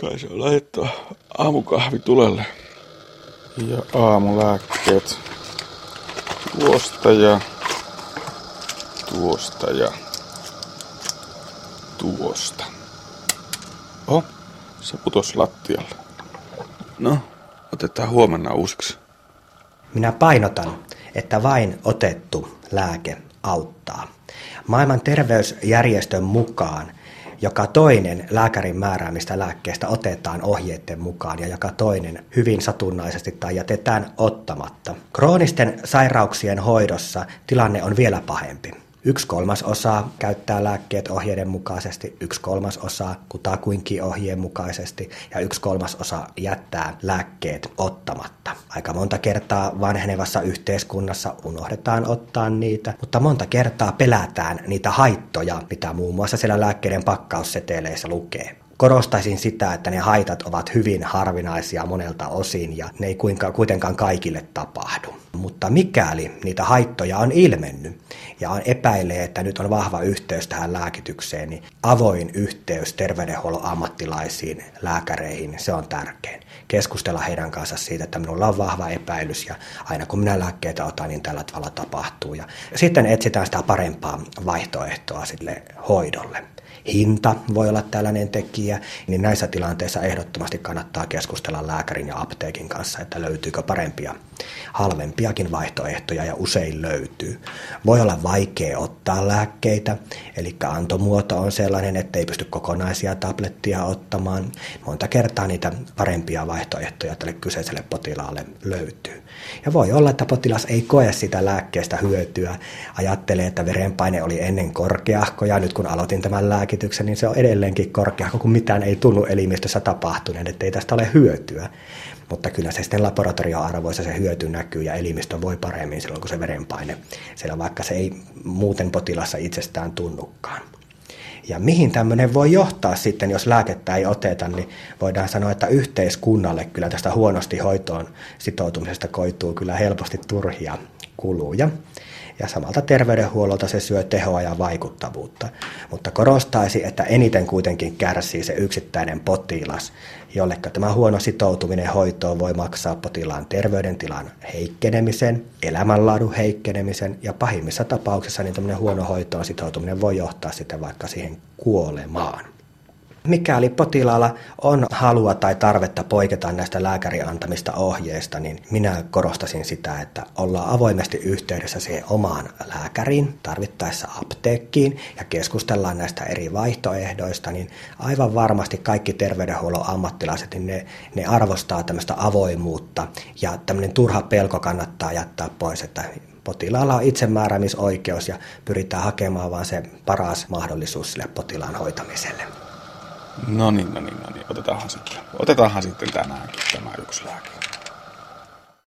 Kai se on laittaa aamukahvi tulelle. Ja aamulääkkeet tuosta ja tuosta ja tuosta. Oh, se putos lattialle. No, otetaan huomenna uusiksi. Minä painotan, että vain otettu lääke auttaa. Maailman terveysjärjestön mukaan joka toinen lääkärin määräämistä lääkkeestä otetaan ohjeiden mukaan ja joka toinen hyvin satunnaisesti tai jätetään ottamatta. Kroonisten sairauksien hoidossa tilanne on vielä pahempi. Yksi kolmas osa käyttää lääkkeet ohjeiden mukaisesti, yksi kolmas osa kutakuinkin ohjeen mukaisesti ja yksi kolmas osa jättää lääkkeet ottamatta. Aika monta kertaa vanhenevassa yhteiskunnassa unohdetaan ottaa niitä, mutta monta kertaa pelätään niitä haittoja, mitä muun muassa siellä lääkkeiden pakkausseteleissä lukee korostaisin sitä, että ne haitat ovat hyvin harvinaisia monelta osin ja ne ei kuitenkaan kaikille tapahdu. Mutta mikäli niitä haittoja on ilmennyt ja epäilee, että nyt on vahva yhteys tähän lääkitykseen, niin avoin yhteys terveydenhuollon ammattilaisiin, lääkäreihin, se on tärkein. Keskustella heidän kanssa siitä, että minulla on vahva epäilys ja aina kun minä lääkkeitä otan, niin tällä tavalla tapahtuu. Ja sitten etsitään sitä parempaa vaihtoehtoa sille hoidolle hinta voi olla tällainen tekijä, niin näissä tilanteissa ehdottomasti kannattaa keskustella lääkärin ja apteekin kanssa, että löytyykö parempia, halvempiakin vaihtoehtoja ja usein löytyy. Voi olla vaikea ottaa lääkkeitä, eli antomuoto on sellainen, että ei pysty kokonaisia tablettia ottamaan. Monta kertaa niitä parempia vaihtoehtoja tälle kyseiselle potilaalle löytyy. Ja voi olla, että potilas ei koe sitä lääkkeestä hyötyä, ajattelee, että verenpaine oli ennen korkeahko ja nyt kun aloitin tämän lääkityksen, niin se on edelleenkin korkeahko, kun mitään ei tunnu elimistössä tapahtuneen, että ei tästä ole hyötyä. Mutta kyllä se sitten laboratorioarvoissa se hyöty näkyy ja elimistö voi paremmin silloin, kun se verenpaine siellä, vaikka se ei muuten potilassa itsestään tunnukaan. Ja mihin tämmöinen voi johtaa sitten, jos lääkettä ei oteta, niin voidaan sanoa, että yhteiskunnalle kyllä tästä huonosti hoitoon sitoutumisesta koituu kyllä helposti turhia kuluja ja samalta terveydenhuollolta se syö tehoa ja vaikuttavuutta. Mutta korostaisi, että eniten kuitenkin kärsii se yksittäinen potilas, jollekka tämä huono sitoutuminen hoitoon voi maksaa potilaan terveydentilan heikkenemisen, elämänlaadun heikkenemisen ja pahimmissa tapauksissa niin huono hoitoon sitoutuminen voi johtaa sitten vaikka siihen kuolemaan. Mikäli potilaalla on halua tai tarvetta poiketa näistä lääkärin antamista ohjeista, niin minä korostasin sitä, että ollaan avoimesti yhteydessä siihen omaan lääkäriin, tarvittaessa apteekkiin ja keskustellaan näistä eri vaihtoehdoista, niin aivan varmasti kaikki terveydenhuollon ammattilaiset, niin ne, ne arvostaa tämmöistä avoimuutta ja tämmöinen turha pelko kannattaa jättää pois, että potilaalla on itsemääräämisoikeus ja pyritään hakemaan vaan se paras mahdollisuus sille potilaan hoitamiselle. No niin, no niin, no niin. Otetaanhan sitten, otetaanhan sitten tänäänkin tämä yksi lääke.